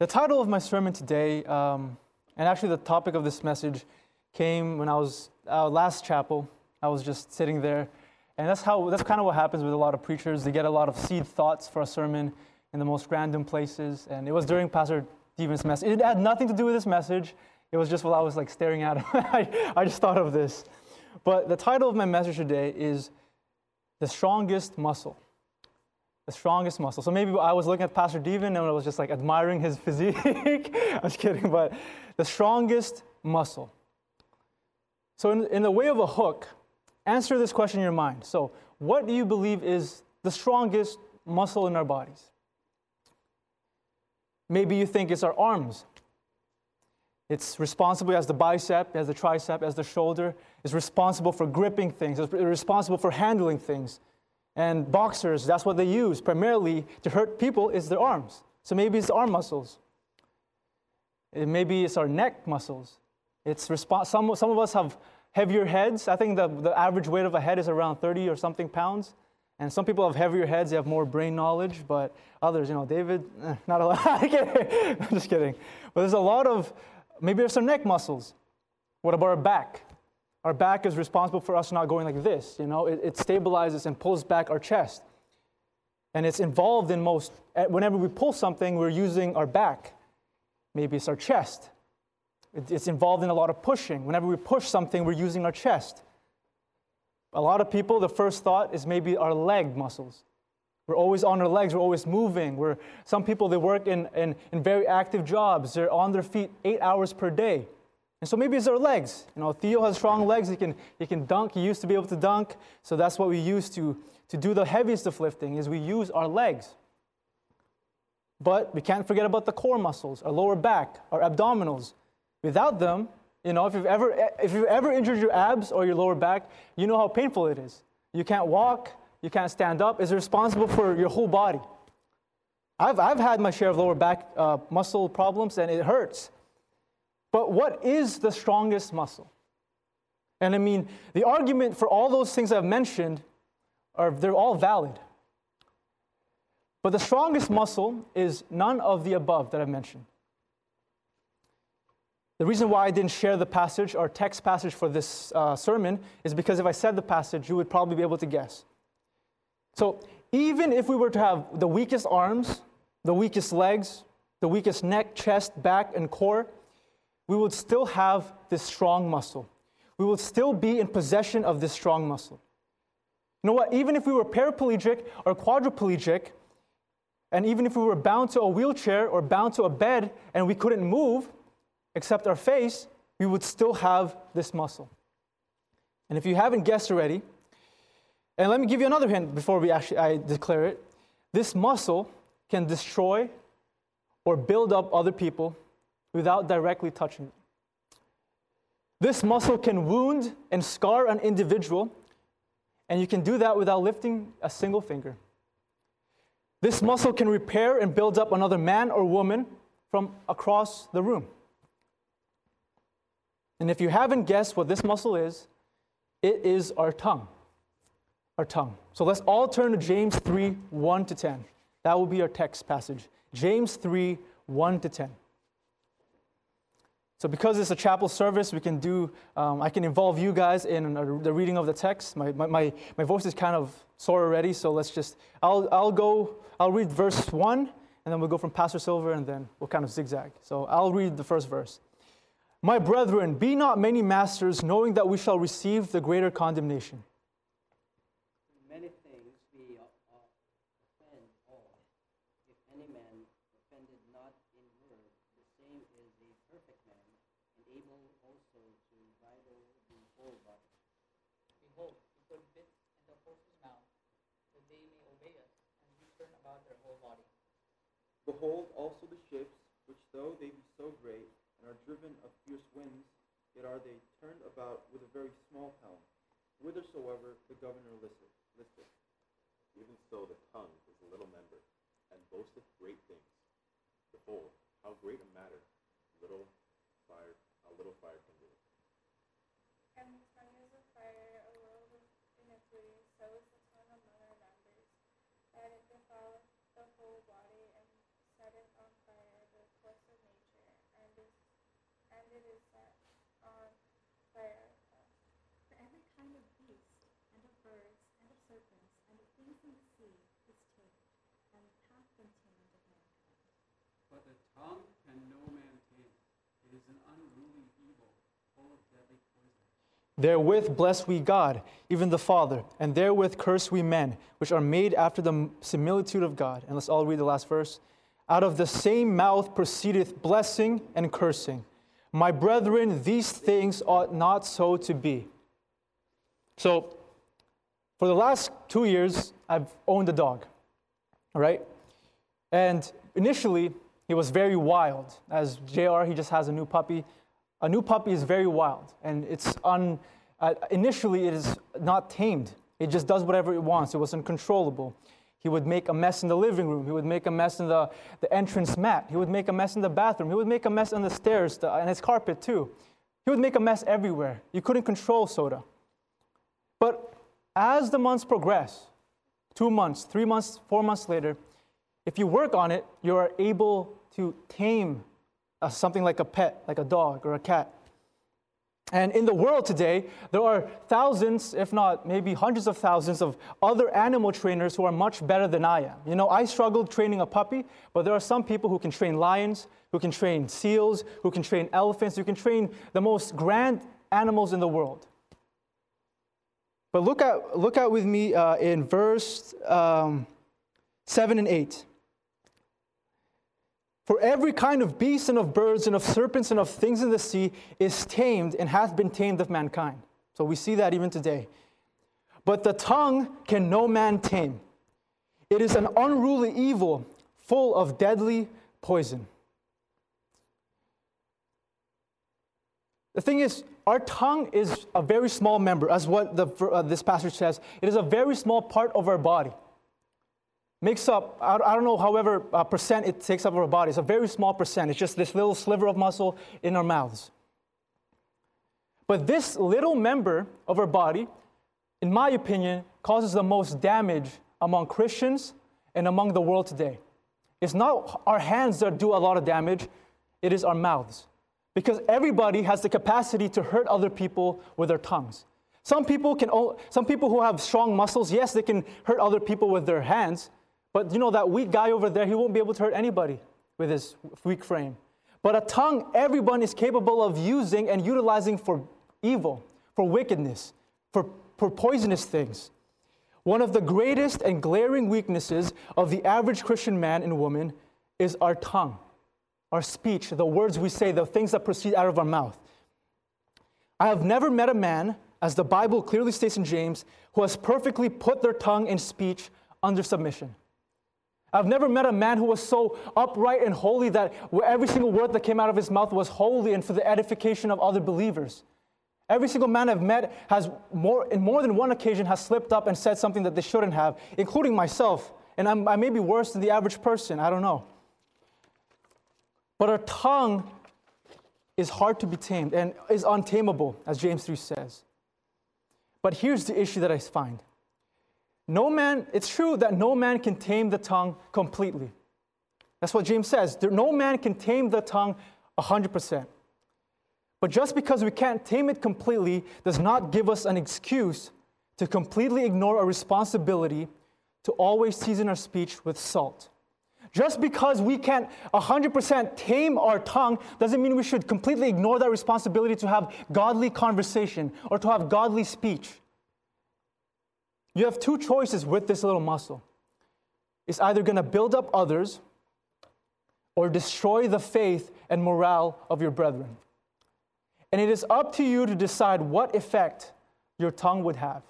The title of my sermon today, um, and actually the topic of this message, came when I was uh, last chapel. I was just sitting there, and that's how that's kind of what happens with a lot of preachers. They get a lot of seed thoughts for a sermon in the most random places, and it was during Pastor Stephen's message. It had nothing to do with this message. It was just while I was like staring at him. I, I just thought of this. But the title of my message today is "The Strongest Muscle." The strongest muscle. So maybe I was looking at Pastor Devin and I was just like admiring his physique. I was kidding, but the strongest muscle. So, in, in the way of a hook, answer this question in your mind. So, what do you believe is the strongest muscle in our bodies? Maybe you think it's our arms. It's responsible as the bicep, as the tricep, as the shoulder. It's responsible for gripping things. It's responsible for handling things. And boxers, that's what they use primarily to hurt people is their arms. So maybe it's arm muscles. Maybe it's our neck muscles. It's resp- some, some of us have heavier heads. I think the, the average weight of a head is around 30 or something pounds. And some people have heavier heads, they have more brain knowledge, but others, you know, David, eh, not a lot. I'm just kidding. But there's a lot of, maybe there's some neck muscles. What about our back? Our back is responsible for us not going like this, you know, it, it stabilizes and pulls back our chest. And it's involved in most, whenever we pull something, we're using our back. Maybe it's our chest. It's involved in a lot of pushing. Whenever we push something, we're using our chest. A lot of people, the first thought is maybe our leg muscles. We're always on our legs, we're always moving. We're, some people, they work in, in, in very active jobs. They're on their feet eight hours per day. And so maybe it's our legs. You know, Theo has strong legs. He can, he can dunk. He used to be able to dunk. So that's what we use to, to do the heaviest of lifting is we use our legs. But we can't forget about the core muscles, our lower back, our abdominals. Without them, you know, if you've ever, if you've ever injured your abs or your lower back, you know how painful it is. You can't walk, you can't stand up. It's responsible for your whole body. I've, I've had my share of lower back uh, muscle problems and it hurts. But what is the strongest muscle? And I mean, the argument for all those things I've mentioned are they're all valid. But the strongest muscle is none of the above that I've mentioned. The reason why I didn't share the passage or text passage for this uh, sermon is because if I said the passage, you would probably be able to guess. So, even if we were to have the weakest arms, the weakest legs, the weakest neck, chest, back, and core, we would still have this strong muscle. We would still be in possession of this strong muscle. You know what? Even if we were paraplegic or quadriplegic, and even if we were bound to a wheelchair or bound to a bed and we couldn't move except our face, we would still have this muscle. And if you haven't guessed already, and let me give you another hint before we actually I declare it. This muscle can destroy or build up other people without directly touching them. This muscle can wound and scar an individual, and you can do that without lifting a single finger. This muscle can repair and build up another man or woman from across the room. And if you haven't guessed what this muscle is, it is our tongue. Our tongue. So let's all turn to James 3 1 to 10. That will be our text passage. James 3 1 to 10. So because it's a chapel service, we can do, um, I can involve you guys in the reading of the text. My, my, my, voice is kind of sore already, so let's just, I'll, I'll go, I'll read verse 1, and then we'll go from Pastor Silver, and then we'll kind of zigzag. So I'll read the first verse. My brethren, be not many masters, knowing that we shall receive the greater condemnation. Behold also the ships, which though they be so great, and are driven of fierce winds, yet are they turned about with a very small helm, whithersoever the governor listeth. listeth. Even so the tongue is a little member, and boasteth great things. Behold, how great a matter little fire, a little fire can do. And the tongue is a fire, a world of iniquity, so is the tongue among our members, that it defileth the whole body, and setteth on fire the it is set on fire. For every kind of beast, and of birds, and of serpents, and of things in the sea is tamed, and hath been tamed of mankind. But the tongue can no man tame. It is an unruly evil, full of deadly poison. Therewith bless we God, even the Father, and therewith curse we men, which are made after the similitude of God. And let's all read the last verse. Out of the same mouth proceedeth blessing and cursing. My brethren, these things ought not so to be. So, for the last two years, I've owned a dog, all right? And initially, he was very wild. As JR, he just has a new puppy. A new puppy is very wild, and it's un, uh, initially it is not tamed. It just does whatever it wants. It was uncontrollable. He would make a mess in the living room. He would make a mess in the, the entrance mat. He would make a mess in the bathroom. He would make a mess on the stairs and his carpet too. He would make a mess everywhere. You couldn't control Soda. But as the months progress, two months, three months, four months later, if you work on it, you are able to tame uh, something like a pet, like a dog or a cat. And in the world today, there are thousands, if not maybe hundreds of thousands, of other animal trainers who are much better than I am. You know, I struggled training a puppy, but there are some people who can train lions, who can train seals, who can train elephants, who can train the most grand animals in the world. But look at, look at with me uh, in verse um, 7 and 8. For every kind of beast and of birds and of serpents and of things in the sea is tamed and hath been tamed of mankind. So we see that even today. But the tongue can no man tame. It is an unruly evil full of deadly poison. The thing is, our tongue is a very small member, as what the, uh, this passage says. It is a very small part of our body makes up, I don't know, however uh, percent it takes up of our body. It's a very small percent. It's just this little sliver of muscle in our mouths. But this little member of our body, in my opinion, causes the most damage among Christians and among the world today. It's not our hands that do a lot of damage, it is our mouths. Because everybody has the capacity to hurt other people with their tongues. Some people can some people who have strong muscles, yes, they can hurt other people with their hands, but you know, that weak guy over there, he won't be able to hurt anybody with his weak frame. But a tongue, everyone is capable of using and utilizing for evil, for wickedness, for, for poisonous things. One of the greatest and glaring weaknesses of the average Christian man and woman is our tongue, our speech, the words we say, the things that proceed out of our mouth. I have never met a man, as the Bible clearly states in James, who has perfectly put their tongue and speech under submission. I've never met a man who was so upright and holy that every single word that came out of his mouth was holy and for the edification of other believers. Every single man I've met has more, in more than one occasion has slipped up and said something that they shouldn't have, including myself. And I'm, I may be worse than the average person, I don't know. But our tongue is hard to be tamed and is untamable, as James 3 says. But here's the issue that I find no man, it's true that no man can tame the tongue completely. That's what James says. No man can tame the tongue 100%. But just because we can't tame it completely does not give us an excuse to completely ignore our responsibility to always season our speech with salt. Just because we can't 100% tame our tongue doesn't mean we should completely ignore that responsibility to have godly conversation or to have godly speech. You have two choices with this little muscle. It's either going to build up others or destroy the faith and morale of your brethren. And it is up to you to decide what effect your tongue would have.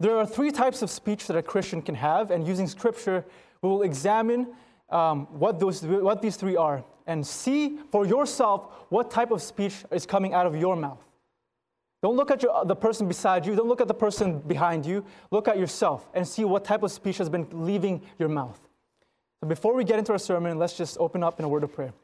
There are three types of speech that a Christian can have, and using scripture, we will examine um, what, those, what these three are and see for yourself what type of speech is coming out of your mouth. Don't look at your, the person beside you. Don't look at the person behind you. Look at yourself and see what type of speech has been leaving your mouth. So before we get into our sermon, let's just open up in a word of prayer.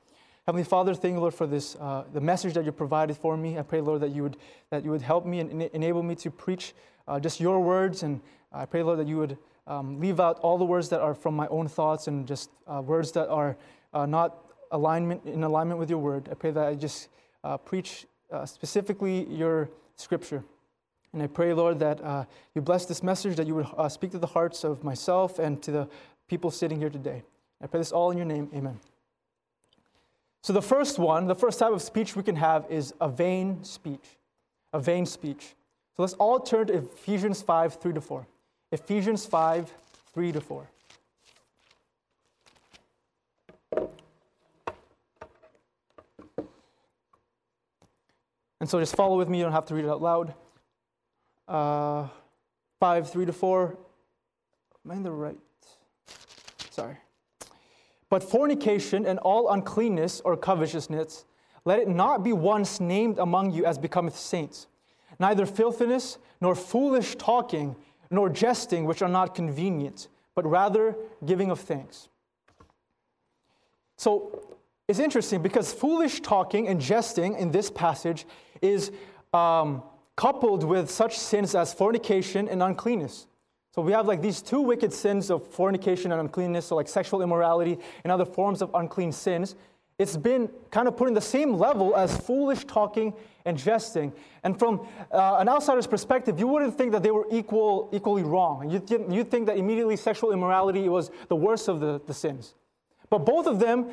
Heavenly Father, thank you, Lord, for this, uh, the message that you provided for me. I pray, Lord, that you would, that you would help me and enable me to preach uh, just your words. And I pray, Lord, that you would um, leave out all the words that are from my own thoughts and just uh, words that are uh, not alignment in alignment with your word. I pray that I just uh, preach uh, specifically your scripture. And I pray, Lord, that uh, you bless this message, that you would uh, speak to the hearts of myself and to the people sitting here today. I pray this all in your name. Amen. So, the first one, the first type of speech we can have is a vain speech. A vain speech. So, let's all turn to Ephesians 5 3 to 4. Ephesians 5 3 to 4. So just follow with me, you don't have to read it out loud. Uh, 5, 3 to 4. Am I in the right? Sorry. But fornication and all uncleanness or covetousness, let it not be once named among you as becometh saints. Neither filthiness, nor foolish talking, nor jesting, which are not convenient, but rather giving of thanks. So it's interesting because foolish talking and jesting in this passage is um, coupled with such sins as fornication and uncleanness. So we have like these two wicked sins of fornication and uncleanness, so like sexual immorality and other forms of unclean sins. It's been kind of put in the same level as foolish talking and jesting. And from uh, an outsider's perspective, you wouldn't think that they were equal, equally wrong. You'd, th- you'd think that immediately sexual immorality was the worst of the, the sins. But both of them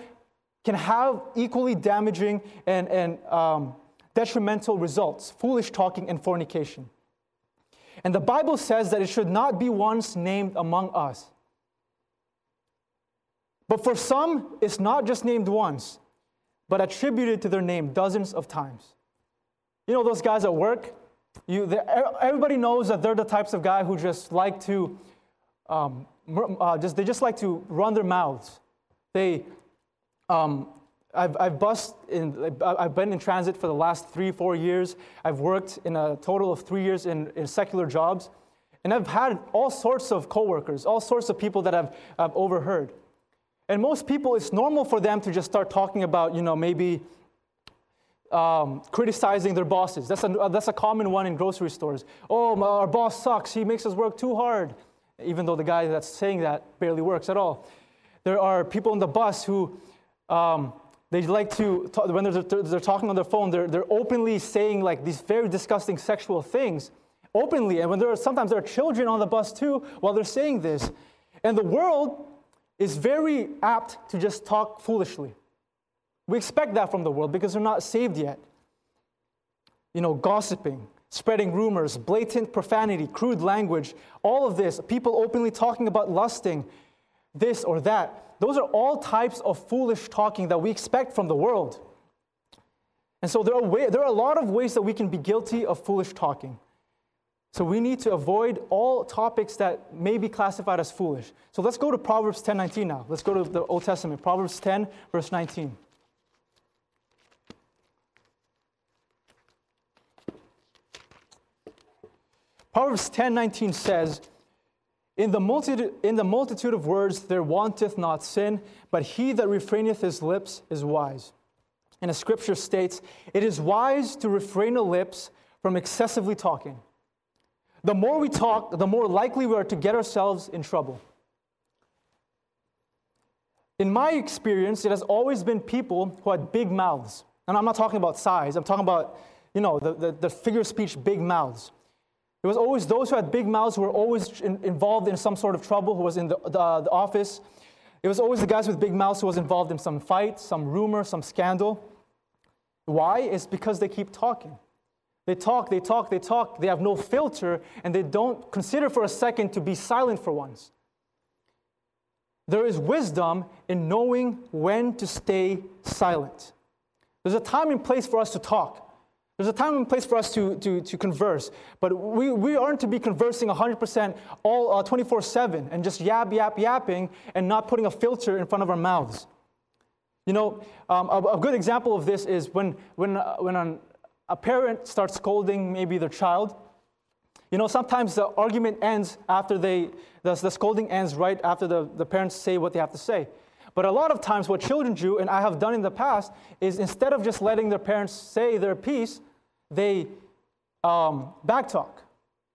can have equally damaging and, and um, detrimental results foolish talking and fornication. And the Bible says that it should not be once named among us. But for some, it's not just named once, but attributed to their name dozens of times. You know those guys at work? You, everybody knows that they're the types of guy who just like to, um, uh, just, they just like to run their mouths. They, um, I've, I've bust in, I've been in transit for the last three, four years. I've worked in a total of three years in, in secular jobs. And I've had all sorts of coworkers, all sorts of people that I've, I've overheard. And most people, it's normal for them to just start talking about, you know, maybe um, criticizing their bosses. That's a, that's a common one in grocery stores. Oh, our boss sucks. He makes us work too hard. Even though the guy that's saying that barely works at all. There are people on the bus who um, they like to, talk, when they're, they're talking on their phone, they're, they're openly saying like these very disgusting sexual things, openly. And when there are, sometimes there are children on the bus too while they're saying this. And the world is very apt to just talk foolishly. We expect that from the world because they're not saved yet. You know, gossiping, spreading rumors, blatant profanity, crude language, all of this, people openly talking about lusting, this or that. Those are all types of foolish talking that we expect from the world. And so there are, way, there are a lot of ways that we can be guilty of foolish talking. So we need to avoid all topics that may be classified as foolish. So let's go to Proverbs 10:19 now. Let's go to the Old Testament. Proverbs 10 verse 19. Proverbs 10:19 says, in the, multitude, in the multitude of words there wanteth not sin, but he that refraineth his lips is wise. And a scripture states, It is wise to refrain the lips from excessively talking. The more we talk, the more likely we are to get ourselves in trouble. In my experience, it has always been people who had big mouths. And I'm not talking about size, I'm talking about, you know, the, the, the figure of speech, big mouths. It was always those who had big mouths who were always in, involved in some sort of trouble, who was in the, the, the office. It was always the guys with big mouths who was involved in some fight, some rumor, some scandal. Why? It's because they keep talking. They talk, they talk, they talk. They have no filter, and they don't consider for a second to be silent for once. There is wisdom in knowing when to stay silent. There's a time and place for us to talk. There's a time and place for us to, to, to converse, but we, we aren't to be conversing 100% all uh, 24 7 and just yap, yap, yapping and not putting a filter in front of our mouths. You know, um, a, a, good example of this is when, when, uh, when an, a parent starts scolding maybe their child. You know, sometimes the argument ends after they, the, the scolding ends right after the, the parents say what they have to say. But a lot of times, what children do, and I have done in the past, is instead of just letting their parents say their piece, they um, backtalk.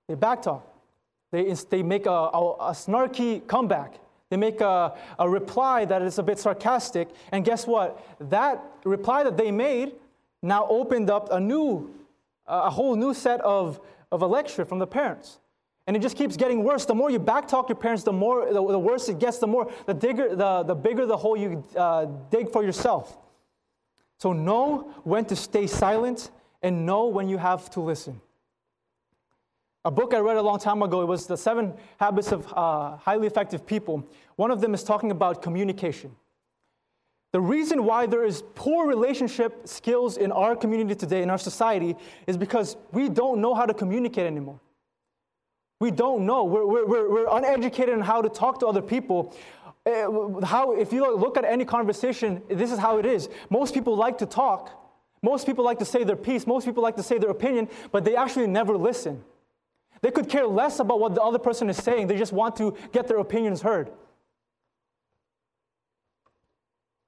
They backtalk. They, they make a, a, a snarky comeback. They make a, a reply that is a bit sarcastic. And guess what? That reply that they made now opened up a new, a whole new set of, of a lecture from the parents. And it just keeps getting worse. The more you backtalk your parents, the more the, the worse it gets. The more the digger, the, the bigger the hole you uh, dig for yourself. So know when to stay silent and know when you have to listen. A book I read a long time ago, it was The Seven Habits of uh, Highly Effective People. One of them is talking about communication. The reason why there is poor relationship skills in our community today, in our society, is because we don't know how to communicate anymore. We don't know. We're, we're, we're uneducated on how to talk to other people. Uh, how, if you look at any conversation, this is how it is. Most people like to talk. Most people like to say their piece. Most people like to say their opinion, but they actually never listen. They could care less about what the other person is saying, they just want to get their opinions heard.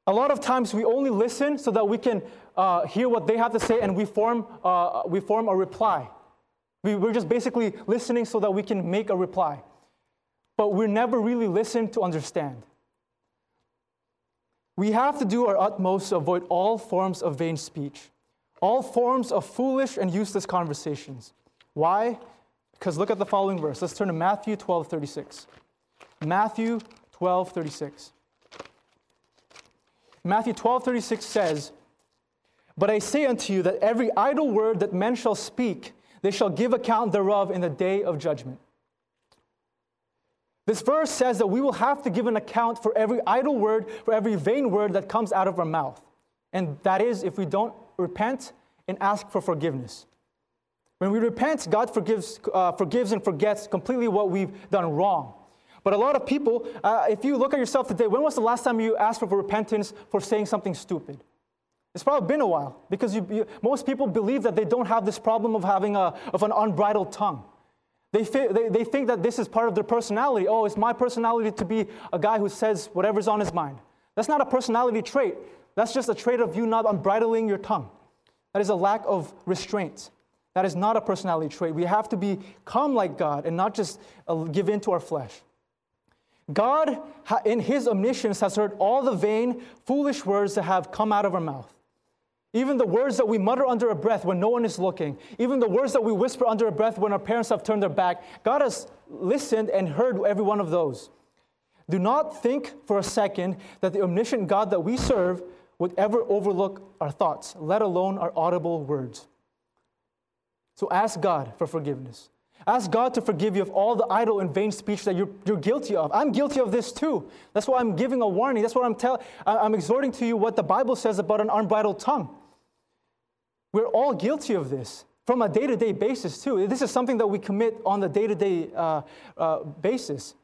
A lot of times we only listen so that we can uh, hear what they have to say and we form, uh, we form a reply. We, we're just basically listening so that we can make a reply. But we never really listen to understand. We have to do our utmost to avoid all forms of vain speech, all forms of foolish and useless conversations. Why? Because look at the following verse. Let's turn to Matthew 12 36. Matthew 12 36. Matthew 12 36 says, But I say unto you that every idle word that men shall speak, they shall give account thereof in the day of judgment. This verse says that we will have to give an account for every idle word, for every vain word that comes out of our mouth. And that is if we don't repent and ask for forgiveness. When we repent, God forgives, uh, forgives and forgets completely what we've done wrong. But a lot of people, uh, if you look at yourself today, when was the last time you asked for repentance for saying something stupid? It's probably been a while because you, you, most people believe that they don't have this problem of having a, of an unbridled tongue. They, they, they think that this is part of their personality. Oh, it's my personality to be a guy who says whatever's on his mind. That's not a personality trait. That's just a trait of you not unbridling your tongue. That is a lack of restraint. That is not a personality trait. We have to become like God and not just uh, give in to our flesh. God, in His omniscience, has heard all the vain, foolish words that have come out of our mouth. Even the words that we mutter under our breath when no one is looking, even the words that we whisper under our breath when our parents have turned their back, God has listened and heard every one of those. Do not think for a second that the omniscient God that we serve would ever overlook our thoughts, let alone our audible words. So ask God for forgiveness. Ask God to forgive you of all the idle and vain speech that you're, you're guilty of. I'm guilty of this too. That's why I'm giving a warning. That's what I'm telling. I'm exhorting to you what the Bible says about an unbridled tongue. We're all guilty of this from a day to day basis, too. This is something that we commit on the day to day basis.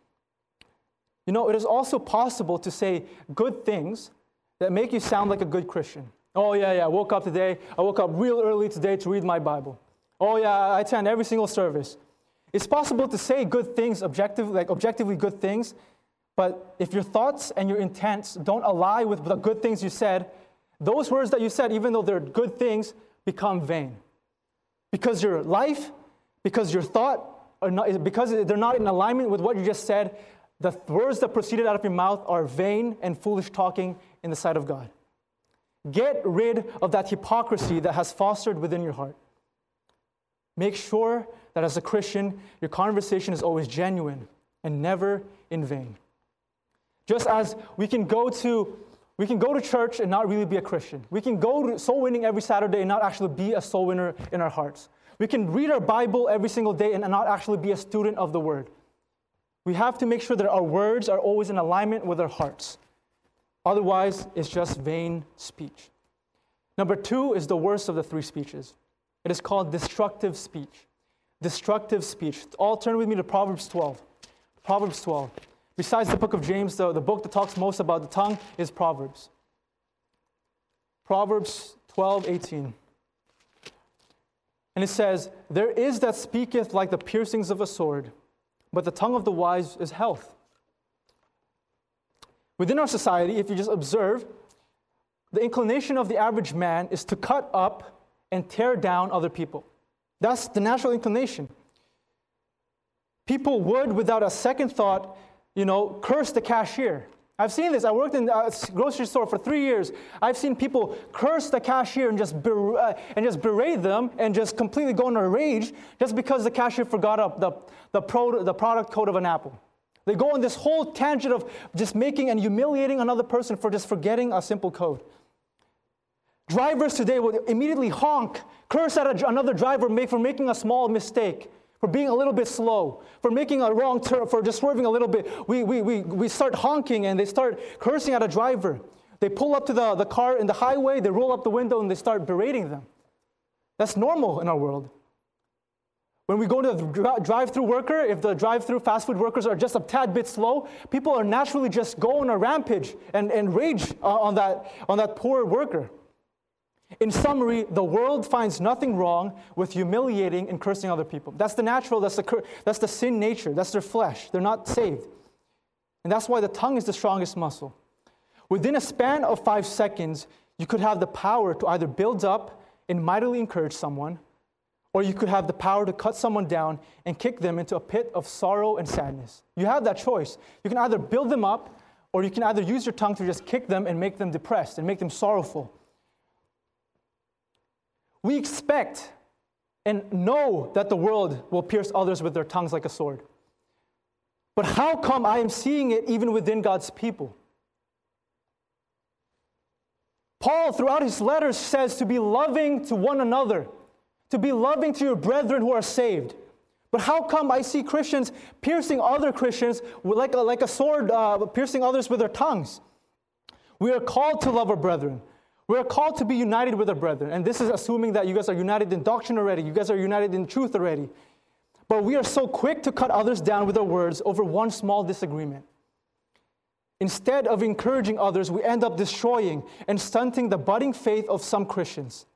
You know, it is also possible to say good things that make you sound like a good Christian. Oh, yeah, yeah, I woke up today. I woke up real early today to read my Bible. Oh, yeah, I attend every single service. It's possible to say good things, objective, like objectively good things, but if your thoughts and your intents don't align with the good things you said, those words that you said, even though they're good things, become vain. Because your life, because your thought, not, because they're not in alignment with what you just said, the words that proceeded out of your mouth are vain and foolish talking in the sight of God. Get rid of that hypocrisy that has fostered within your heart. Make sure that as a Christian, your conversation is always genuine and never in vain. Just as we can go to we can go to church and not really be a Christian. We can go to soul winning every Saturday and not actually be a soul winner in our hearts. We can read our Bible every single day and not actually be a student of the Word. We have to make sure that our words are always in alignment with our hearts. Otherwise, it's just vain speech. Number two is the worst of the three speeches. It is called destructive speech. Destructive speech. All turn with me to Proverbs 12. Proverbs 12. Besides the book of James, the, the book that talks most about the tongue is Proverbs. Proverbs 12, 18. And it says, There is that speaketh like the piercings of a sword, but the tongue of the wise is health. Within our society, if you just observe, the inclination of the average man is to cut up and tear down other people. That's the natural inclination. People would, without a second thought, you know, curse the cashier. I've seen this. I worked in a grocery store for three years. I've seen people curse the cashier and just, ber- uh, and just berate them and just completely go in a rage just because the cashier forgot up the, the, pro- the product code of an apple. They go on this whole tangent of just making and humiliating another person for just forgetting a simple code. Drivers today will immediately honk, curse at a, another driver make, for making a small mistake for being a little bit slow, for making a wrong turn, for just swerving a little bit. We, we, we, we start honking and they start cursing at a driver. They pull up to the, the car in the highway, they roll up the window and they start berating them. That's normal in our world. When we go to the drive through worker, if the drive through fast food workers are just a tad bit slow, people are naturally just go on a rampage and, and rage uh, on, that, on that poor worker. In summary, the world finds nothing wrong with humiliating and cursing other people. That's the natural, that's the, that's the sin nature, that's their flesh. They're not saved. And that's why the tongue is the strongest muscle. Within a span of five seconds, you could have the power to either build up and mightily encourage someone, or you could have the power to cut someone down and kick them into a pit of sorrow and sadness. You have that choice. You can either build them up, or you can either use your tongue to just kick them and make them depressed and make them sorrowful. We expect and know that the world will pierce others with their tongues like a sword. But how come I am seeing it even within God's people? Paul, throughout his letters, says to be loving to one another, to be loving to your brethren who are saved. But how come I see Christians piercing other Christians like a, like a sword, uh, piercing others with their tongues? We are called to love our brethren. We are called to be united with our brethren. And this is assuming that you guys are united in doctrine already, you guys are united in truth already. But we are so quick to cut others down with our words over one small disagreement. Instead of encouraging others, we end up destroying and stunting the budding faith of some Christians.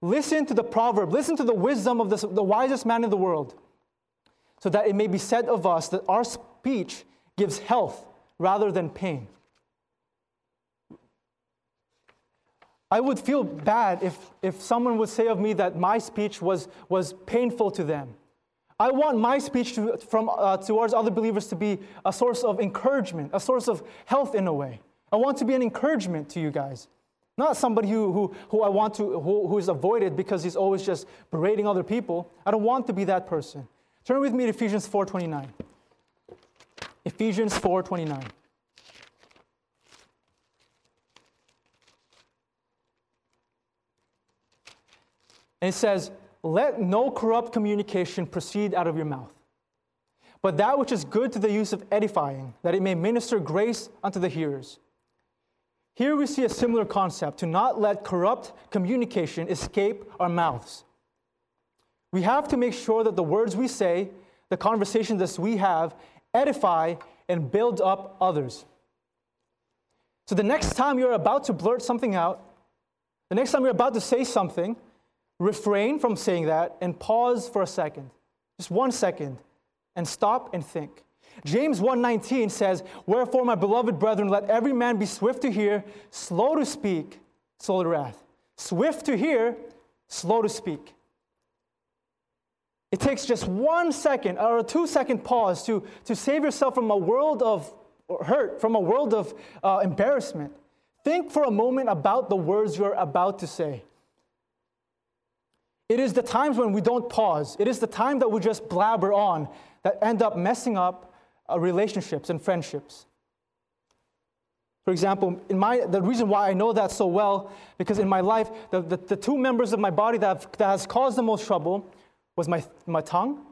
Listen to the proverb, listen to the wisdom of the wisest man in the world, so that it may be said of us that our speech gives health rather than pain. I would feel bad if, if someone would say of me that my speech was, was painful to them. I want my speech to, from, uh, towards other believers to be a source of encouragement, a source of health in a way. I want to be an encouragement to you guys. Not somebody who, who, who I want to, who, who is avoided because he's always just berating other people. I don't want to be that person. Turn with me to Ephesians 4.29. Ephesians 4.29. And it says, Let no corrupt communication proceed out of your mouth, but that which is good to the use of edifying, that it may minister grace unto the hearers. Here we see a similar concept to not let corrupt communication escape our mouths. We have to make sure that the words we say, the conversations that we have, edify and build up others. So the next time you're about to blurt something out, the next time you're about to say something, refrain from saying that and pause for a second, just one second, and stop and think. James 1:19 says, "Wherefore, my beloved brethren, let every man be swift to hear, slow to speak, slow to wrath." Swift to hear, slow to speak. It takes just one second or a two second pause to, to save yourself from a world of hurt, from a world of uh, embarrassment. Think for a moment about the words you're about to say. It is the times when we don't pause, it is the time that we just blabber on that end up messing up uh, relationships and friendships. For example, in my, the reason why I know that so well, because in my life, the, the, the two members of my body that, have, that has caused the most trouble was my, my tongue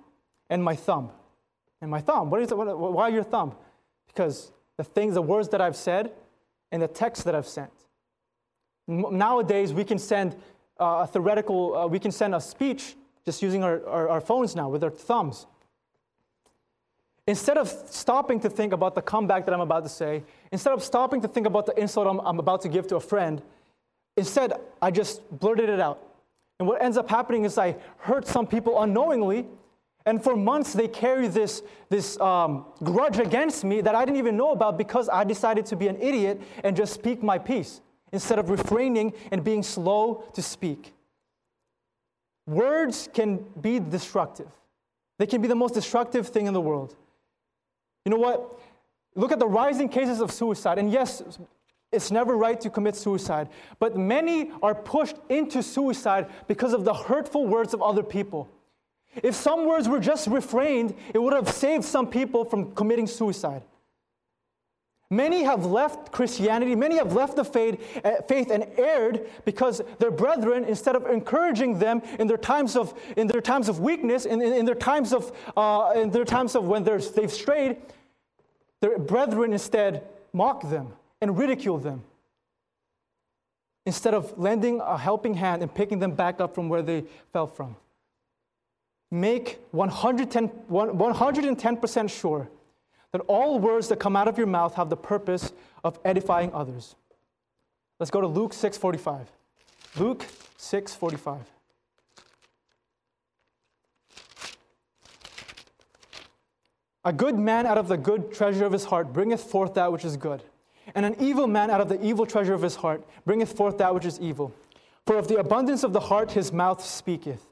and my thumb. And my thumb, what is it, what, why your thumb? Because the things, the words that I've said and the texts that I've sent. Nowadays, we can send uh, a theoretical, uh, we can send a speech just using our, our, our phones now with our thumbs. Instead of stopping to think about the comeback that I'm about to say, instead of stopping to think about the insult I'm, I'm about to give to a friend, instead, I just blurted it out. And what ends up happening is I hurt some people unknowingly, and for months they carry this, this um, grudge against me that I didn't even know about because I decided to be an idiot and just speak my piece instead of refraining and being slow to speak. Words can be destructive, they can be the most destructive thing in the world. You know what? Look at the rising cases of suicide. And yes, it's never right to commit suicide, but many are pushed into suicide because of the hurtful words of other people. If some words were just refrained, it would have saved some people from committing suicide. Many have left Christianity, many have left the faith, uh, faith and erred because their brethren, instead of encouraging them in their times of, in their times of weakness, in, in, in their, times of, uh, in their times of when they've strayed, their brethren instead mock them and ridicule them instead of lending a helping hand and picking them back up from where they fell from. Make 110, 110% sure that all words that come out of your mouth have the purpose of edifying others. Let's go to Luke 6:45. Luke 6:45. A good man out of the good treasure of his heart bringeth forth that which is good, and an evil man out of the evil treasure of his heart bringeth forth that which is evil. For of the abundance of the heart his mouth speaketh.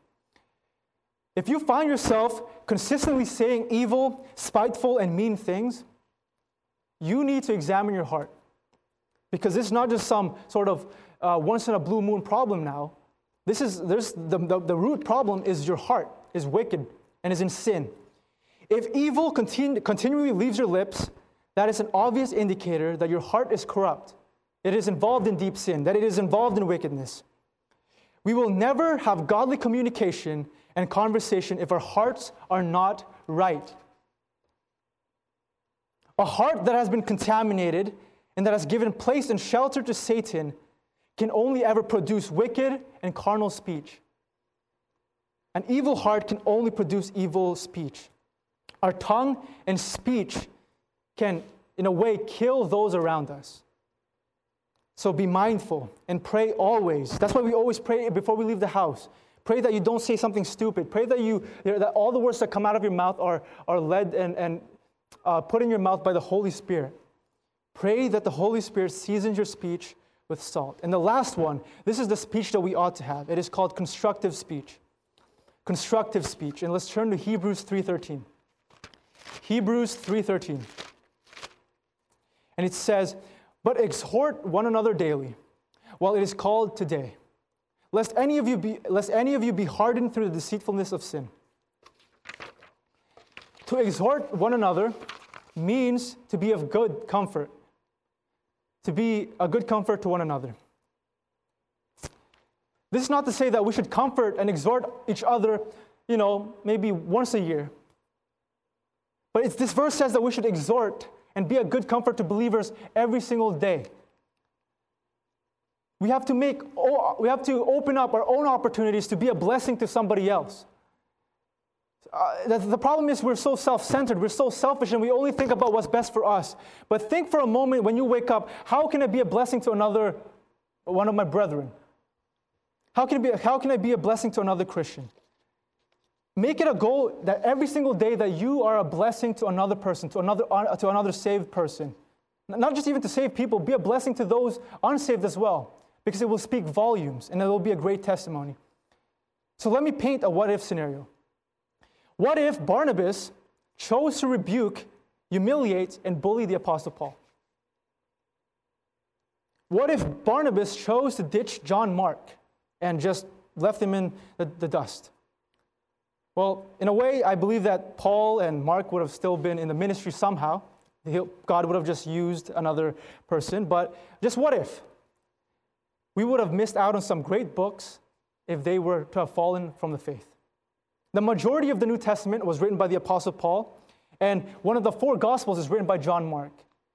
If you find yourself consistently saying evil, spiteful, and mean things, you need to examine your heart. Because this is not just some sort of uh, once in a blue moon problem now. This is there's the, the, the root problem is your heart is wicked and is in sin. If evil continu- continually leaves your lips, that is an obvious indicator that your heart is corrupt. It is involved in deep sin, that it is involved in wickedness. We will never have godly communication and conversation if our hearts are not right. A heart that has been contaminated and that has given place and shelter to Satan can only ever produce wicked and carnal speech. An evil heart can only produce evil speech. Our tongue and speech can, in a way, kill those around us. So be mindful and pray always. That's why we always pray before we leave the house. Pray that you don't say something stupid. Pray that, you, that all the words that come out of your mouth are, are led and, and uh, put in your mouth by the Holy Spirit. Pray that the Holy Spirit seasons your speech with salt. And the last one, this is the speech that we ought to have. It is called constructive speech. Constructive speech. And let's turn to Hebrews 3:13. Hebrews 3:13. And it says, "But exhort one another daily, while it is called today." Lest any of you be, lest any of you be hardened through the deceitfulness of sin. To exhort one another means to be of good comfort, to be a good comfort to one another. This is not to say that we should comfort and exhort each other, you know, maybe once a year. But this verse says that we should exhort and be a good comfort to believers every single day. We have to make, we have to open up our own opportunities to be a blessing to somebody else. Uh, the, the problem is we're so self centered, we're so selfish, and we only think about what's best for us. But think for a moment when you wake up how can I be a blessing to another, one of my brethren? How can, be, how can I be a blessing to another Christian? Make it a goal that every single day that you are a blessing to another person, to another, uh, to another saved person. Not just even to save people, be a blessing to those unsaved as well because it will speak volumes and it will be a great testimony. So let me paint a what if scenario. What if Barnabas chose to rebuke, humiliate, and bully the Apostle Paul? What if Barnabas chose to ditch John Mark and just left him in the, the dust? Well, in a way, I believe that Paul and Mark would have still been in the ministry somehow. God would have just used another person. But just what if? We would have missed out on some great books if they were to have fallen from the faith. The majority of the New Testament was written by the Apostle Paul, and one of the four Gospels is written by John Mark.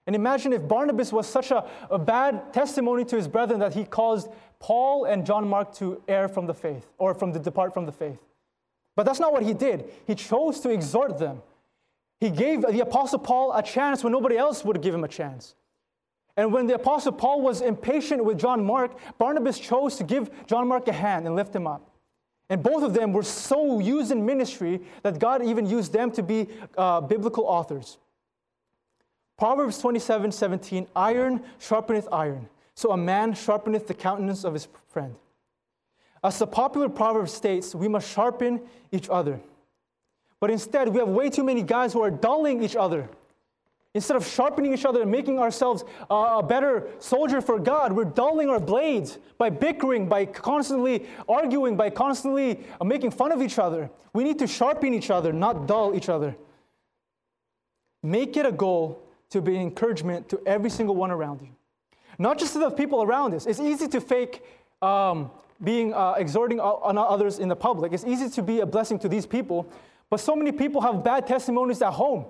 And imagine if Barnabas was such a, a bad testimony to his brethren that he caused Paul and John Mark to err from the faith or from the depart from the faith. But that's not what he did. He chose to exhort them. He gave the Apostle Paul a chance when nobody else would give him a chance. And when the Apostle Paul was impatient with John Mark, Barnabas chose to give John Mark a hand and lift him up. And both of them were so used in ministry that God even used them to be uh, biblical authors. Proverbs 27 17, iron sharpeneth iron, so a man sharpeneth the countenance of his friend. As the popular proverb states, we must sharpen each other. But instead, we have way too many guys who are dulling each other Instead of sharpening each other and making ourselves uh, a better soldier for God, we're dulling our blades by bickering, by constantly arguing, by constantly uh, making fun of each other. We need to sharpen each other, not dull each other. Make it a goal to be encouragement to every single one around you, not just to the people around us. It's easy to fake um, being uh, exhorting on others in the public. It's easy to be a blessing to these people, but so many people have bad testimonies at home.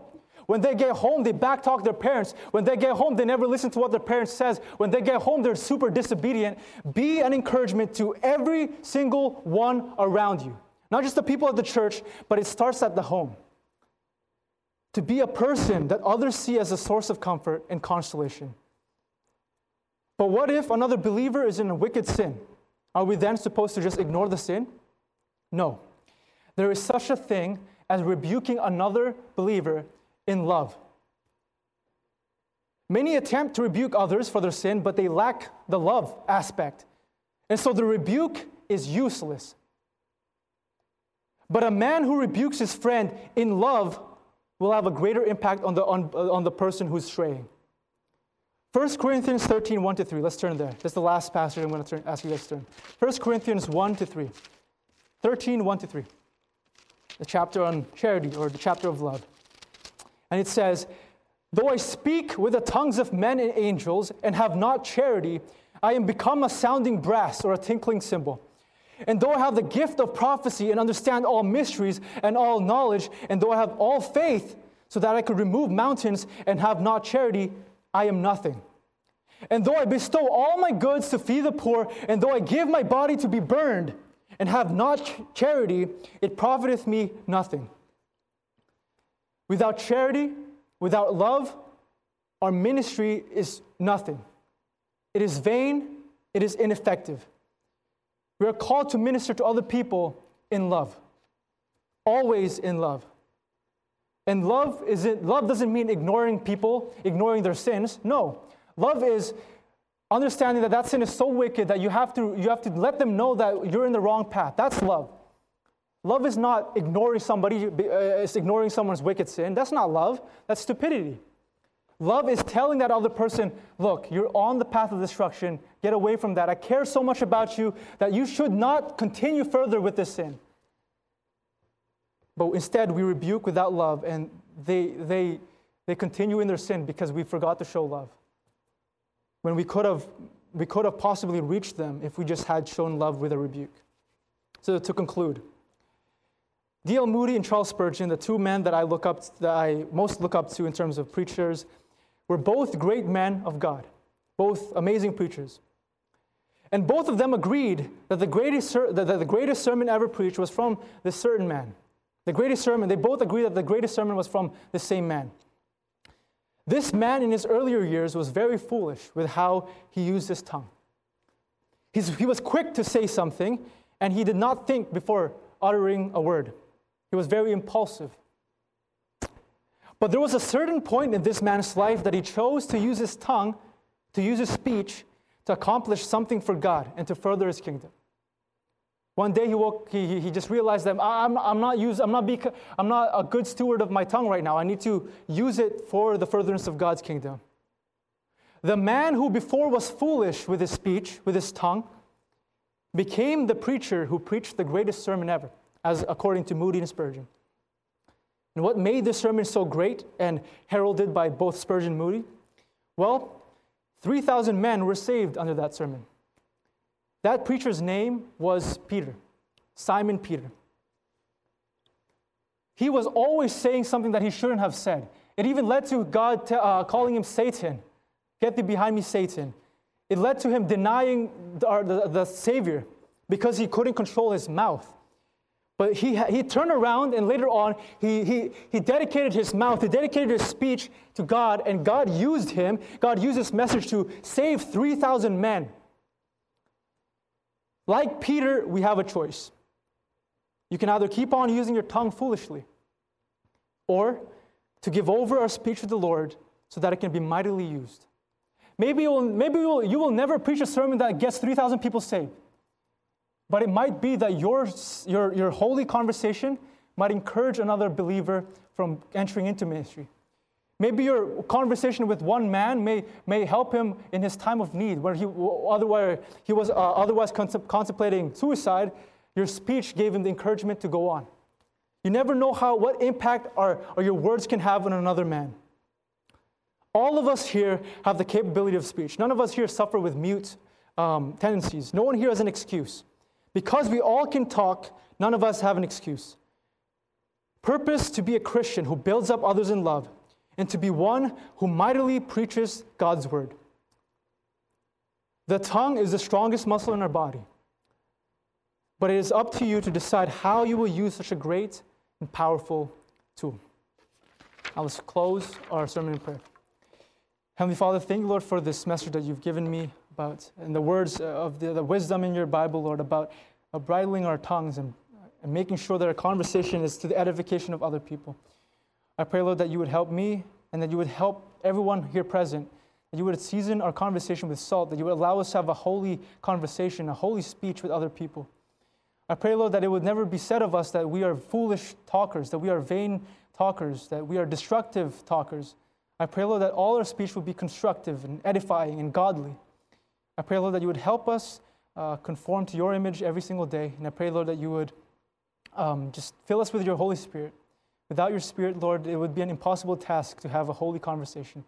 When they get home, they backtalk their parents. When they get home, they never listen to what their parents says. When they get home, they're super disobedient. Be an encouragement to every single one around you. Not just the people of the church, but it starts at the home. To be a person that others see as a source of comfort and consolation. But what if another believer is in a wicked sin? Are we then supposed to just ignore the sin? No. There is such a thing as rebuking another believer in love. Many attempt to rebuke others for their sin, but they lack the love aspect. And so the rebuke is useless. But a man who rebukes his friend in love will have a greater impact on the, on, uh, on the person who's straying. 1 Corinthians 13, 1 to 3. Let's turn there. That's the last passage I'm going to turn, ask you guys to turn. 1 Corinthians 1 to 3. 13, 1 to 3. The chapter on charity or the chapter of love. And it says, Though I speak with the tongues of men and angels and have not charity, I am become a sounding brass or a tinkling cymbal. And though I have the gift of prophecy and understand all mysteries and all knowledge, and though I have all faith so that I could remove mountains and have not charity, I am nothing. And though I bestow all my goods to feed the poor, and though I give my body to be burned and have not charity, it profiteth me nothing. Without charity, without love, our ministry is nothing. It is vain, it is ineffective. We are called to minister to other people in love, always in love. And love isn't love doesn't mean ignoring people, ignoring their sins. No. Love is understanding that that sin is so wicked that you have to you have to let them know that you're in the wrong path. That's love. Love is not ignoring somebody, uh, it's ignoring someone's wicked sin. That's not love, that's stupidity. Love is telling that other person, look, you're on the path of destruction. Get away from that. I care so much about you that you should not continue further with this sin. But instead, we rebuke without love, and they, they, they continue in their sin because we forgot to show love. When we could have, we could have possibly reached them if we just had shown love with a rebuke. So, to conclude, D.L. Moody and Charles Spurgeon, the two men that I look up, that I most look up to in terms of preachers, were both great men of God, both amazing preachers. And both of them agreed that the greatest, that the greatest sermon ever preached was from this certain man. The greatest sermon, they both agreed that the greatest sermon was from the same man. This man in his earlier years was very foolish with how he used his tongue. He's, he was quick to say something, and he did not think before uttering a word. He was very impulsive. But there was a certain point in this man's life that he chose to use his tongue, to use his speech, to accomplish something for God and to further his kingdom. One day he, woke, he, he just realized that I'm, I'm, not use, I'm, not I'm not a good steward of my tongue right now. I need to use it for the furtherance of God's kingdom. The man who before was foolish with his speech, with his tongue, became the preacher who preached the greatest sermon ever, as according to Moody and Spurgeon. And what made this sermon so great and heralded by both Spurgeon and Moody? Well, 3,000 men were saved under that sermon. That preacher's name was Peter, Simon Peter. He was always saying something that he shouldn't have said. It even led to God uh, calling him Satan. Get thee behind me, Satan. It led to him denying the, the, the Savior because he couldn't control his mouth. But he, he turned around and later on, he, he, he dedicated his mouth, he dedicated his speech to God, and God used him. God used his message to save 3,000 men. Like Peter, we have a choice. You can either keep on using your tongue foolishly, or to give over our speech to the Lord so that it can be mightily used. Maybe, you will, maybe you will, you will never preach a sermon that gets 3,000 people saved. But it might be that your, your, your holy conversation might encourage another believer from entering into ministry. Maybe your conversation with one man may, may help him in his time of need, where he otherwise, he was uh, otherwise contemplating suicide. Your speech gave him the encouragement to go on. You never know how, what impact our, or your words can have on another man. All of us here have the capability of speech. None of us here suffer with mute um, tendencies. No one here has an excuse. Because we all can talk, none of us have an excuse. Purpose to be a Christian who builds up others in love and to be one who mightily preaches God's word. The tongue is the strongest muscle in our body. But it is up to you to decide how you will use such a great and powerful tool. Now let's close our sermon in prayer. Heavenly Father, thank you, Lord, for this message that you've given me about, and the words of the, the wisdom in your Bible, Lord, about uh, bridling our tongues and, and making sure that our conversation is to the edification of other people. I pray, Lord, that you would help me and that you would help everyone here present, that you would season our conversation with salt, that you would allow us to have a holy conversation, a holy speech with other people. I pray, Lord, that it would never be said of us that we are foolish talkers, that we are vain talkers, that we are destructive talkers. I pray, Lord, that all our speech would be constructive and edifying and godly. I pray, Lord, that you would help us uh, conform to your image every single day. And I pray, Lord, that you would um, just fill us with your Holy Spirit. Without your Spirit, Lord, it would be an impossible task to have a holy conversation.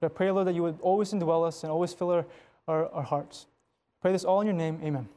But I pray, Lord, that you would always indwell us and always fill our, our, our hearts. Pray this all in your name. Amen.